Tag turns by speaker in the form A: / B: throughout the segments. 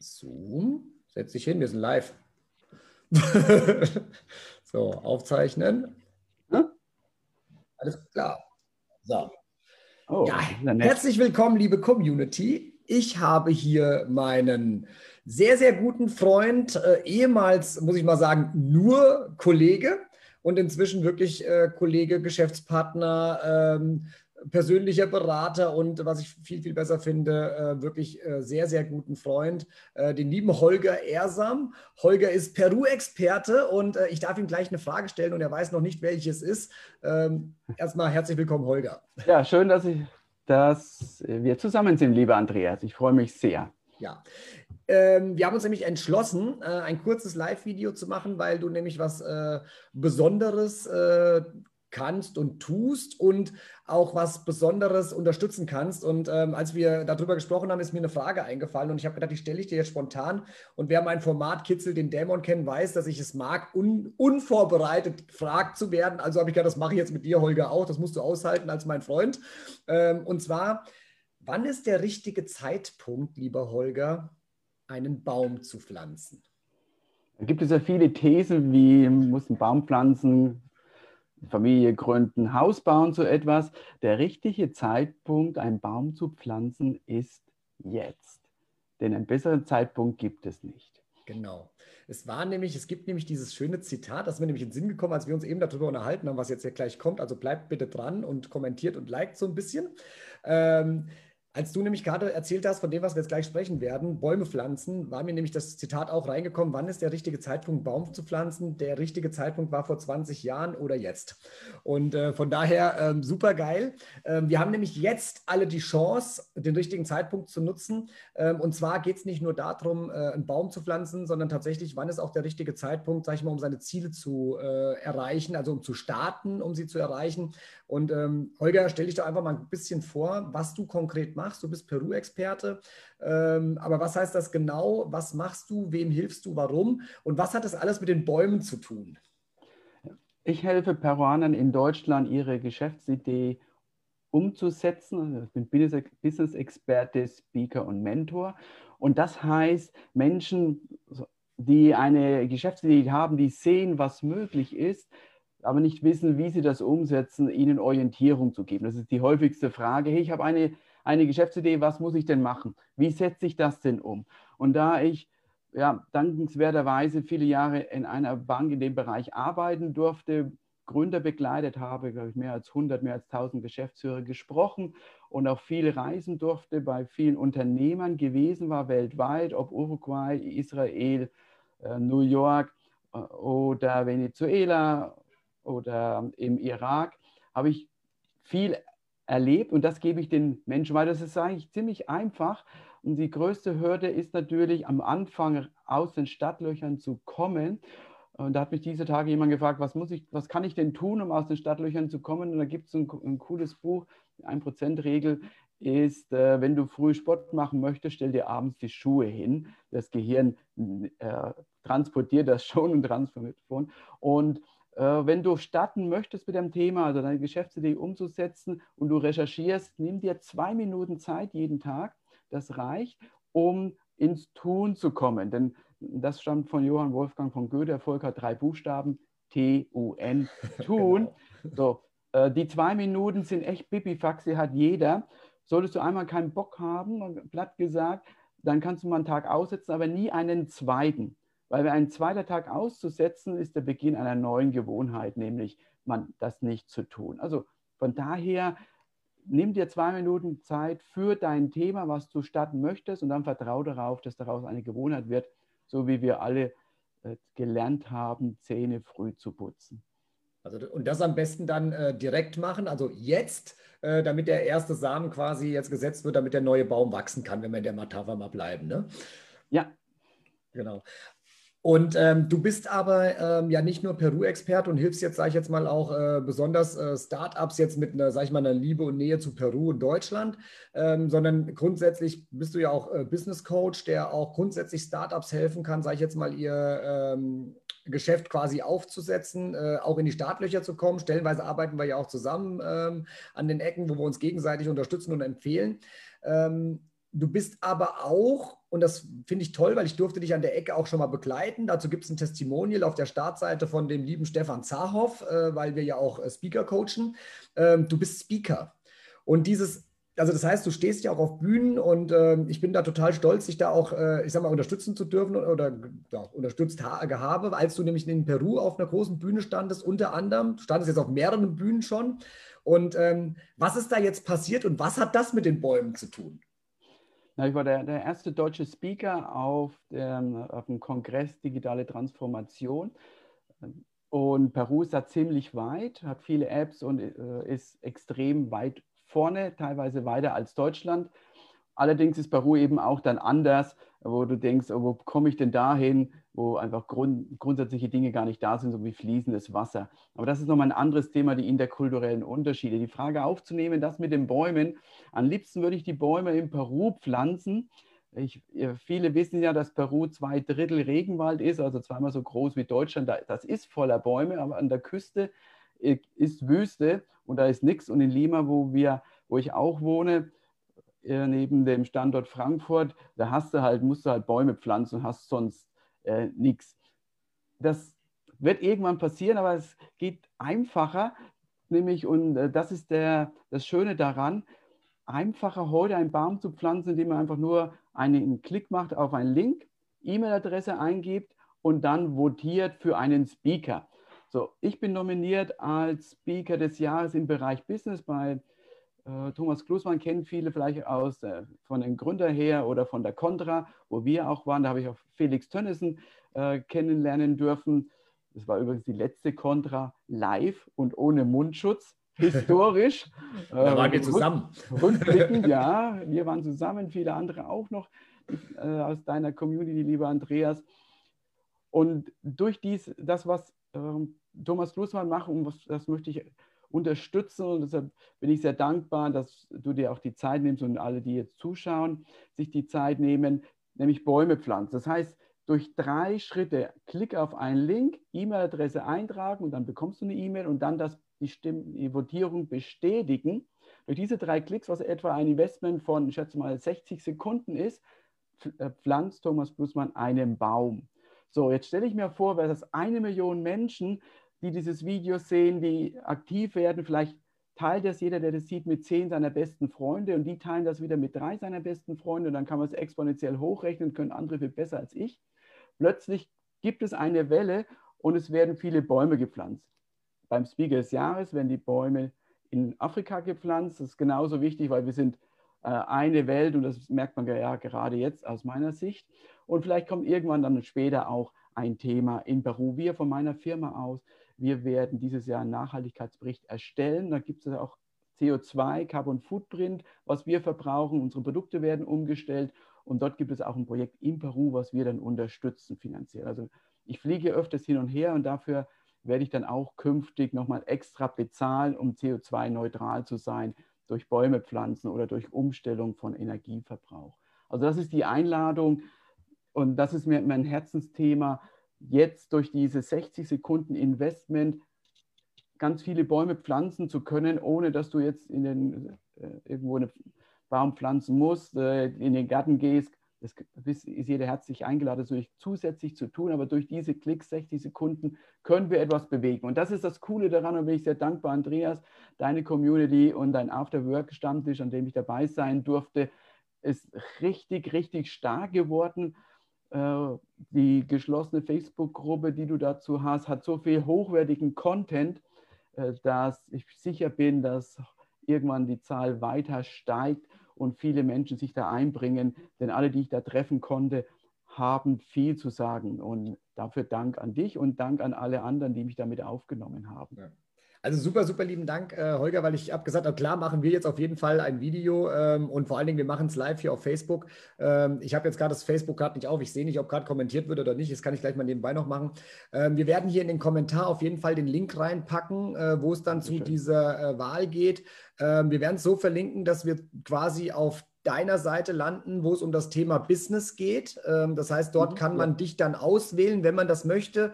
A: Zoom. Setz dich hin, wir sind live. so, aufzeichnen. Hm? Alles klar. So. Oh, ja, herzlich willkommen, liebe Community. Ich habe hier meinen sehr, sehr guten Freund, äh, ehemals, muss ich mal sagen, nur Kollege und inzwischen wirklich äh, Kollege, Geschäftspartner, ähm, persönlicher Berater und was ich viel, viel besser finde, äh, wirklich äh, sehr, sehr guten Freund, äh, den lieben Holger Ersam. Holger ist Peru-Experte und ich darf ihm gleich eine Frage stellen und er weiß noch nicht, welches ist. Ähm, erstmal herzlich willkommen, Holger.
B: Ja, schön, dass, ich, dass wir zusammen sind, lieber Andreas. Ich freue mich sehr.
A: Ja, ähm, wir haben uns nämlich entschlossen, äh, ein kurzes Live-Video zu machen, weil du nämlich was äh, Besonderes kannst und tust und auch was Besonderes unterstützen kannst. Und ähm, als wir darüber gesprochen haben, ist mir eine Frage eingefallen und ich habe gedacht, die stelle ich dir jetzt spontan. Und wer mein Format Kitzel den Dämon kennt, weiß, dass ich es mag, un unvorbereitet gefragt zu werden. Also habe ich gedacht, das mache ich jetzt mit dir, Holger, auch. Das musst du aushalten als mein Freund. Ähm, und zwar, wann ist der richtige Zeitpunkt, lieber Holger, einen Baum zu pflanzen?
B: Da gibt es ja viele Thesen, wie muss ein Baum pflanzen, Familie gründen, Haus bauen, so etwas. Der richtige Zeitpunkt, einen Baum zu pflanzen, ist jetzt. Denn einen besseren Zeitpunkt gibt es nicht.
A: Genau. Es war nämlich, es gibt nämlich dieses schöne Zitat, das mir nämlich in den Sinn gekommen, als wir uns eben darüber unterhalten haben, was jetzt hier gleich kommt. Also bleibt bitte dran und kommentiert und liked so ein bisschen. Ähm, als du nämlich gerade erzählt hast, von dem, was wir jetzt gleich sprechen werden, Bäume pflanzen, war mir nämlich das Zitat auch reingekommen, wann ist der richtige Zeitpunkt, Baum zu pflanzen? Der richtige Zeitpunkt war vor 20 Jahren oder jetzt. Und äh, von daher ähm, super geil. Ähm, wir haben nämlich jetzt alle die Chance, den richtigen Zeitpunkt zu nutzen. Ähm, und zwar geht es nicht nur darum, äh, einen Baum zu pflanzen, sondern tatsächlich, wann ist auch der richtige Zeitpunkt, sage ich mal, um seine Ziele zu äh, erreichen, also um zu starten, um sie zu erreichen. Und ähm, Holger, stell dich doch einfach mal ein bisschen vor, was du konkret machst. Du bist Peru-Experte. Ähm, aber was heißt das genau? Was machst du? Wem hilfst du? Warum? Und was hat das alles mit den Bäumen zu tun?
B: Ich helfe Peruanern in Deutschland, ihre Geschäftsidee umzusetzen. Ich bin Business-Experte, Speaker und Mentor. Und das heißt, Menschen, die eine Geschäftsidee haben, die sehen, was möglich ist, aber nicht wissen, wie sie das umsetzen, ihnen Orientierung zu geben. Das ist die häufigste Frage. Hey, ich habe eine, eine Geschäftsidee, was muss ich denn machen? Wie setze ich das denn um? Und da ich ja, dankenswerterweise viele Jahre in einer Bank in dem Bereich arbeiten durfte, Gründer begleitet habe, glaube ich, mehr als 100, mehr als 1000 Geschäftsführer gesprochen und auch viel reisen durfte, bei vielen Unternehmern gewesen war weltweit, ob Uruguay, Israel, äh, New York äh, oder Venezuela oder im Irak, habe ich viel erlebt und das gebe ich den Menschen, weil das ist eigentlich ziemlich einfach. Und die größte Hürde ist natürlich am Anfang aus den Stadtlöchern zu kommen. Und da hat mich diese Tage jemand gefragt, was muss ich, was kann ich denn tun, um aus den Stadtlöchern zu kommen? Und da gibt es ein, ein, cooles Buch, die 1%-Regel ist, äh, wenn du früh Sport machen möchtest, stell dir abends die Schuhe hin. Das Gehirn äh, transportiert das schon und transformiert von. Und wenn du starten möchtest mit dem Thema, also deine Geschäftsidee umzusetzen und du recherchierst, nimm dir zwei Minuten Zeit jeden Tag. Das reicht, um ins Tun zu kommen. Denn das stammt von Johann Wolfgang von Goethe. Erfolg hat drei Buchstaben: T-U-N, tun. Genau. So, äh, die zwei Minuten sind echt Bipifaxi, hat jeder. Solltest du einmal keinen Bock haben, platt gesagt, dann kannst du mal einen Tag aussetzen, aber nie einen zweiten. Weil ein zweiter Tag auszusetzen, ist der Beginn einer neuen Gewohnheit, nämlich man das nicht zu tun. Also von daher, nimm dir zwei Minuten Zeit für dein Thema, was du starten möchtest, und dann vertraue darauf, dass daraus eine Gewohnheit wird, so wie wir alle äh, gelernt haben, Zähne früh zu putzen.
A: Also, und das am besten dann äh, direkt machen, also jetzt, äh, damit der erste Samen quasi jetzt gesetzt wird, damit der neue Baum wachsen kann, wenn wir in der Metapher mal bleiben. Ne?
B: Ja.
A: Genau. Und ähm, du bist aber ähm, ja nicht nur Peru-Experte und hilfst jetzt, sage ich jetzt mal, auch äh, besonders äh, Startups jetzt mit einer, sage ich mal, einer Liebe und Nähe zu Peru und Deutschland, ähm, sondern grundsätzlich bist du ja auch äh, Business Coach, der auch grundsätzlich Startups helfen kann, sage ich jetzt mal, ihr ähm, Geschäft quasi aufzusetzen, äh, auch in die Startlöcher zu kommen. Stellenweise arbeiten wir ja auch zusammen ähm, an den Ecken, wo wir uns gegenseitig unterstützen und empfehlen. Ähm, Du bist aber auch, und das finde ich toll, weil ich durfte dich an der Ecke auch schon mal begleiten. Dazu gibt es ein Testimonial auf der Startseite von dem lieben Stefan Zahoff, äh, weil wir ja auch äh, Speaker coachen. Ähm, du bist Speaker. Und dieses also das heißt, du stehst ja auch auf Bühnen und äh, ich bin da total stolz, dich da auch, äh, ich sag mal, unterstützen zu dürfen oder ja, unterstützt ha habe, als du nämlich in Peru auf einer großen Bühne standest, unter anderem. Du standest jetzt auf mehreren Bühnen schon. Und ähm, was ist da jetzt passiert und was hat das mit den Bäumen zu tun?
B: Na, ich war der, der erste deutsche Speaker auf, dem, auf dem Kongress Digitale Transformation. Und Peru ist da ziemlich weit, hat viele Apps und äh, ist extrem weit vorne, teilweise weiter als Deutschland. Allerdings ist Peru eben auch dann anders, wo du denkst, oh, wo komme ich denn dahin, wo einfach grund, grundsätzliche Dinge gar nicht da sind, so wie fließendes Wasser. Aber das ist nochmal ein anderes Thema, die interkulturellen Unterschiede. Die Frage aufzunehmen, das mit den Bäumen. Am liebsten würde ich die Bäume in Peru pflanzen. Ich, viele wissen ja, dass Peru zwei Drittel Regenwald ist, also zweimal so groß wie Deutschland. Das ist voller Bäume, aber an der Küste ist Wüste und da ist nichts. Und in Lima, wo, wir, wo ich auch wohne, äh, neben dem Standort Frankfurt, da hast du halt, musst du halt Bäume pflanzen und hast sonst äh, nichts. Das wird irgendwann passieren, aber es geht einfacher, nämlich, und äh, das ist der, das Schöne daran, einfacher heute einen Baum zu pflanzen, indem man einfach nur einen Klick macht auf einen Link, E-Mail-Adresse eingibt und dann votiert für einen Speaker. So, ich bin nominiert als Speaker des Jahres im Bereich Business bei Thomas Klusmann kennen viele vielleicht aus äh, von den Gründern her oder von der Contra, wo wir auch waren. Da habe ich auch Felix Tönnissen äh, kennenlernen dürfen. Das war übrigens die letzte Contra live und ohne Mundschutz. Historisch.
A: da waren wir zusammen.
B: Rückblickend, ja, wir waren zusammen, viele andere auch noch äh, aus deiner Community, lieber Andreas. Und durch dies, das, was ähm, Thomas Klusmann macht und was, das möchte ich unterstützen und deshalb bin ich sehr dankbar, dass du dir auch die Zeit nimmst und alle, die jetzt zuschauen, sich die Zeit nehmen, nämlich Bäume pflanzen. Das heißt, durch drei Schritte, klick auf einen Link, E-Mail-Adresse eintragen und dann bekommst du eine E-Mail und dann das, die, Stimm die Votierung bestätigen. Durch diese drei Klicks, was etwa ein Investment von, ich schätze mal, 60 Sekunden ist, äh, pflanzt Thomas Blussmann einen Baum. So, jetzt stelle ich mir vor, wäre das eine Million Menschen, die dieses Video sehen, die aktiv werden. Vielleicht teilt das jeder, der das sieht, mit zehn seiner besten Freunde und die teilen das wieder mit drei seiner besten Freunde und dann kann man es exponentiell hochrechnen, können andere viel besser als ich. Plötzlich gibt es eine Welle und es werden viele Bäume gepflanzt. Beim Speaker des Jahres werden die Bäume in Afrika gepflanzt. Das ist genauso wichtig, weil wir sind äh, eine Welt und das merkt man ja gerade jetzt aus meiner Sicht. Und vielleicht kommt irgendwann dann später auch ein Thema in Peru. Wir von meiner Firma aus wir werden dieses Jahr einen Nachhaltigkeitsbericht erstellen. Da gibt es auch CO2, Carbon Footprint, was wir verbrauchen. Unsere Produkte werden umgestellt. Und dort gibt es auch ein Projekt in Peru, was wir dann unterstützen finanziell. Also ich fliege öfters hin und her und dafür werde ich dann auch künftig nochmal extra bezahlen, um CO2-neutral zu sein, durch Bäume pflanzen oder durch Umstellung von Energieverbrauch. Also das ist die Einladung und das ist mir mein Herzensthema, jetzt durch diese 60 Sekunden Investment ganz viele Bäume pflanzen zu können, ohne dass du jetzt in den, äh, irgendwo einen Baum pflanzen musst, äh, in den Garten gehst. Das ist jeder herzlich eingeladen, das zusätzlich zu tun, aber durch diese Klicks, 60 Sekunden, können wir etwas bewegen. Und das ist das Coole daran und bin ich sehr dankbar, Andreas, deine Community und dein After-Work-Stammtisch, an dem ich dabei sein durfte, ist richtig, richtig stark geworden. Äh, die geschlossene Facebook-Gruppe, die du dazu hast, hat so viel hochwertigen Content, äh, dass ich sicher bin, dass irgendwann die Zahl weiter steigt und viele Menschen sich da einbringen. Denn alle, die ich da treffen konnte, haben viel zu sagen. Und dafür Dank an dich und Dank an alle anderen, die mich damit aufgenommen haben. Ja.
A: Also super, super lieben Dank, äh, Holger, weil ich habe gesagt habe, klar machen wir jetzt auf jeden Fall ein Video ähm, und vor allen Dingen, wir machen es live hier auf Facebook. Ähm, ich habe jetzt gerade das Facebook gerade nicht auf. Ich sehe nicht, ob gerade kommentiert wird oder nicht. Das kann ich gleich mal nebenbei noch machen. Ähm, wir werden hier in den Kommentar auf jeden Fall den Link reinpacken, äh, wo es dann zu dieser äh, Wahl geht. Ähm, wir werden es so verlinken, dass wir quasi auf deiner Seite landen, wo es um das Thema Business geht. Ähm, das heißt, dort mhm, kann man ja. dich dann auswählen, wenn man das möchte.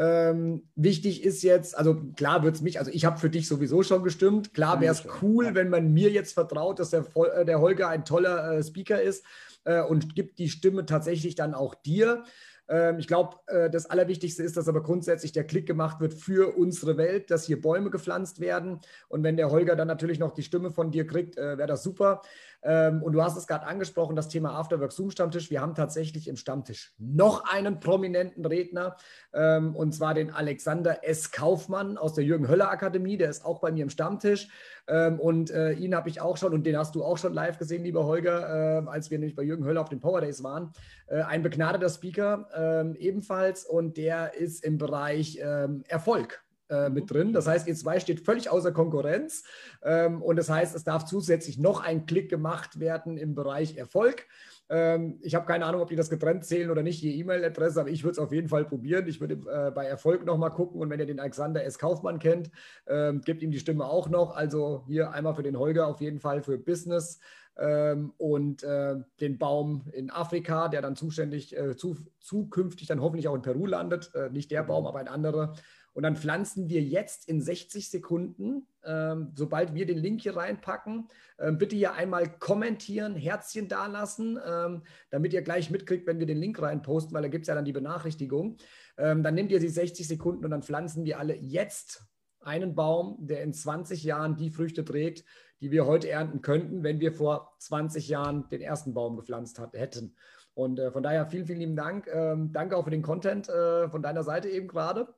A: Ähm, wichtig ist jetzt, also klar wird es mich, also ich habe für dich sowieso schon gestimmt. Klar wäre es cool, wenn man mir jetzt vertraut, dass der, äh, der Holger ein toller äh, Speaker ist äh, und gibt die Stimme tatsächlich dann auch dir. Ähm, ich glaube, äh, das Allerwichtigste ist, dass aber grundsätzlich der Klick gemacht wird für unsere Welt, dass hier Bäume gepflanzt werden. Und wenn der Holger dann natürlich noch die Stimme von dir kriegt, äh, wäre das super. Ähm, und du hast es gerade angesprochen, das Thema Afterwork Zoom Stammtisch. Wir haben tatsächlich im Stammtisch noch einen prominenten Redner, ähm, und zwar den Alexander S. Kaufmann aus der Jürgen Höller Akademie. Der ist auch bei mir im Stammtisch. Ähm, und äh, ihn habe ich auch schon, und den hast du auch schon live gesehen, lieber Holger, äh, als wir nämlich bei Jürgen Höller auf den Power Days waren. Äh, ein begnadeter Speaker ähm, ebenfalls, und der ist im Bereich ähm, Erfolg äh, mit drin. Das heißt, ihr zwei steht völlig außer Konkurrenz. Ähm, und das heißt, es darf zusätzlich noch ein Klick gemacht werden im Bereich Erfolg. Ähm, ich habe keine Ahnung, ob die das getrennt zählen oder nicht, die E-Mail-Adresse, aber ich würde es auf jeden Fall probieren. Ich würde äh, bei Erfolg nochmal gucken und wenn ihr den Alexander S. Kaufmann kennt, ähm, gebt ihm die Stimme auch noch. Also hier einmal für den Holger auf jeden Fall für Business ähm, und äh, den Baum in Afrika, der dann zuständig, äh, zu, zukünftig dann hoffentlich auch in Peru landet. Äh, nicht der Baum, aber ein anderer. Und dann pflanzen wir jetzt in 60 Sekunden, ähm, sobald wir den Link hier reinpacken, ähm, bitte hier einmal kommentieren, Herzchen dalassen, ähm, damit ihr gleich mitkriegt, wenn wir den Link reinposten, weil da gibt es ja dann die Benachrichtigung. Ähm, dann nehmt ihr die 60 Sekunden und dann pflanzen wir alle jetzt einen Baum, der in 20 Jahren die Früchte trägt, die wir heute ernten könnten, wenn wir vor 20 Jahren den ersten Baum gepflanzt hat, hätten. Und äh, von daher vielen, vielen lieben Dank. Ähm, danke auch für den Content äh, von deiner Seite eben gerade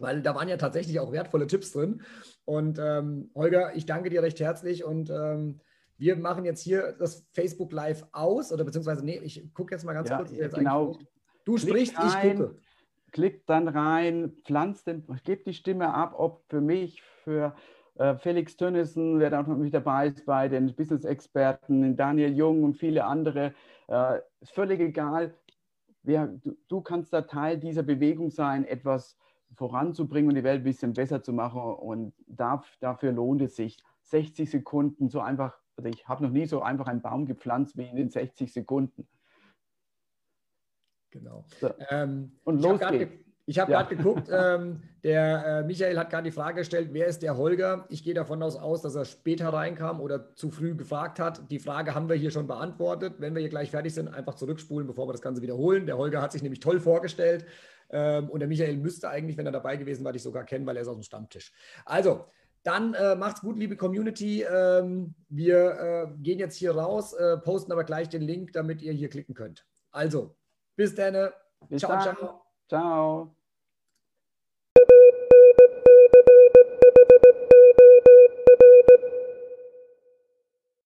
A: weil da waren ja tatsächlich auch wertvolle Tipps drin. Und ähm, Holger, ich danke dir recht herzlich und ähm, wir machen jetzt hier das Facebook Live aus oder beziehungsweise, nee, ich gucke jetzt mal ganz ja, kurz.
B: genau.
A: Du Klick sprichst, rein, ich gucke.
B: Klickt dann rein, pflanzt den, gebt die Stimme ab, ob für mich, für äh, Felix Tönnissen, wer da noch mit dabei ist, bei den Business-Experten, Daniel Jung und viele andere. Äh, ist völlig egal. Wer, du, du kannst da Teil dieser Bewegung sein, etwas voranzubringen und die Welt ein bisschen besser zu machen. Und dafür lohnt es sich, 60 Sekunden so einfach, also ich habe noch nie so einfach einen Baum gepflanzt wie in den 60 Sekunden.
A: Genau.
B: So. Ähm, und los geht's.
A: Ich habe ja. gerade geguckt, ähm, der äh, Michael hat gerade die Frage gestellt, wer ist der Holger? Ich gehe davon aus, aus, dass er später reinkam oder zu früh gefragt hat. Die Frage haben wir hier schon beantwortet. Wenn wir hier gleich fertig sind, einfach zurückspulen, bevor wir das Ganze wiederholen. Der Holger hat sich nämlich toll vorgestellt. Ähm, und der Michael müsste eigentlich, wenn er dabei gewesen war, dich sogar kennen, weil er ist aus dem Stammtisch. Also, dann äh, macht's gut, liebe Community. Ähm, wir äh, gehen jetzt hier raus, äh, posten aber gleich den Link, damit ihr hier klicken könnt. Also, bis dann.
B: Bis ciao, dann. ciao. Ciao.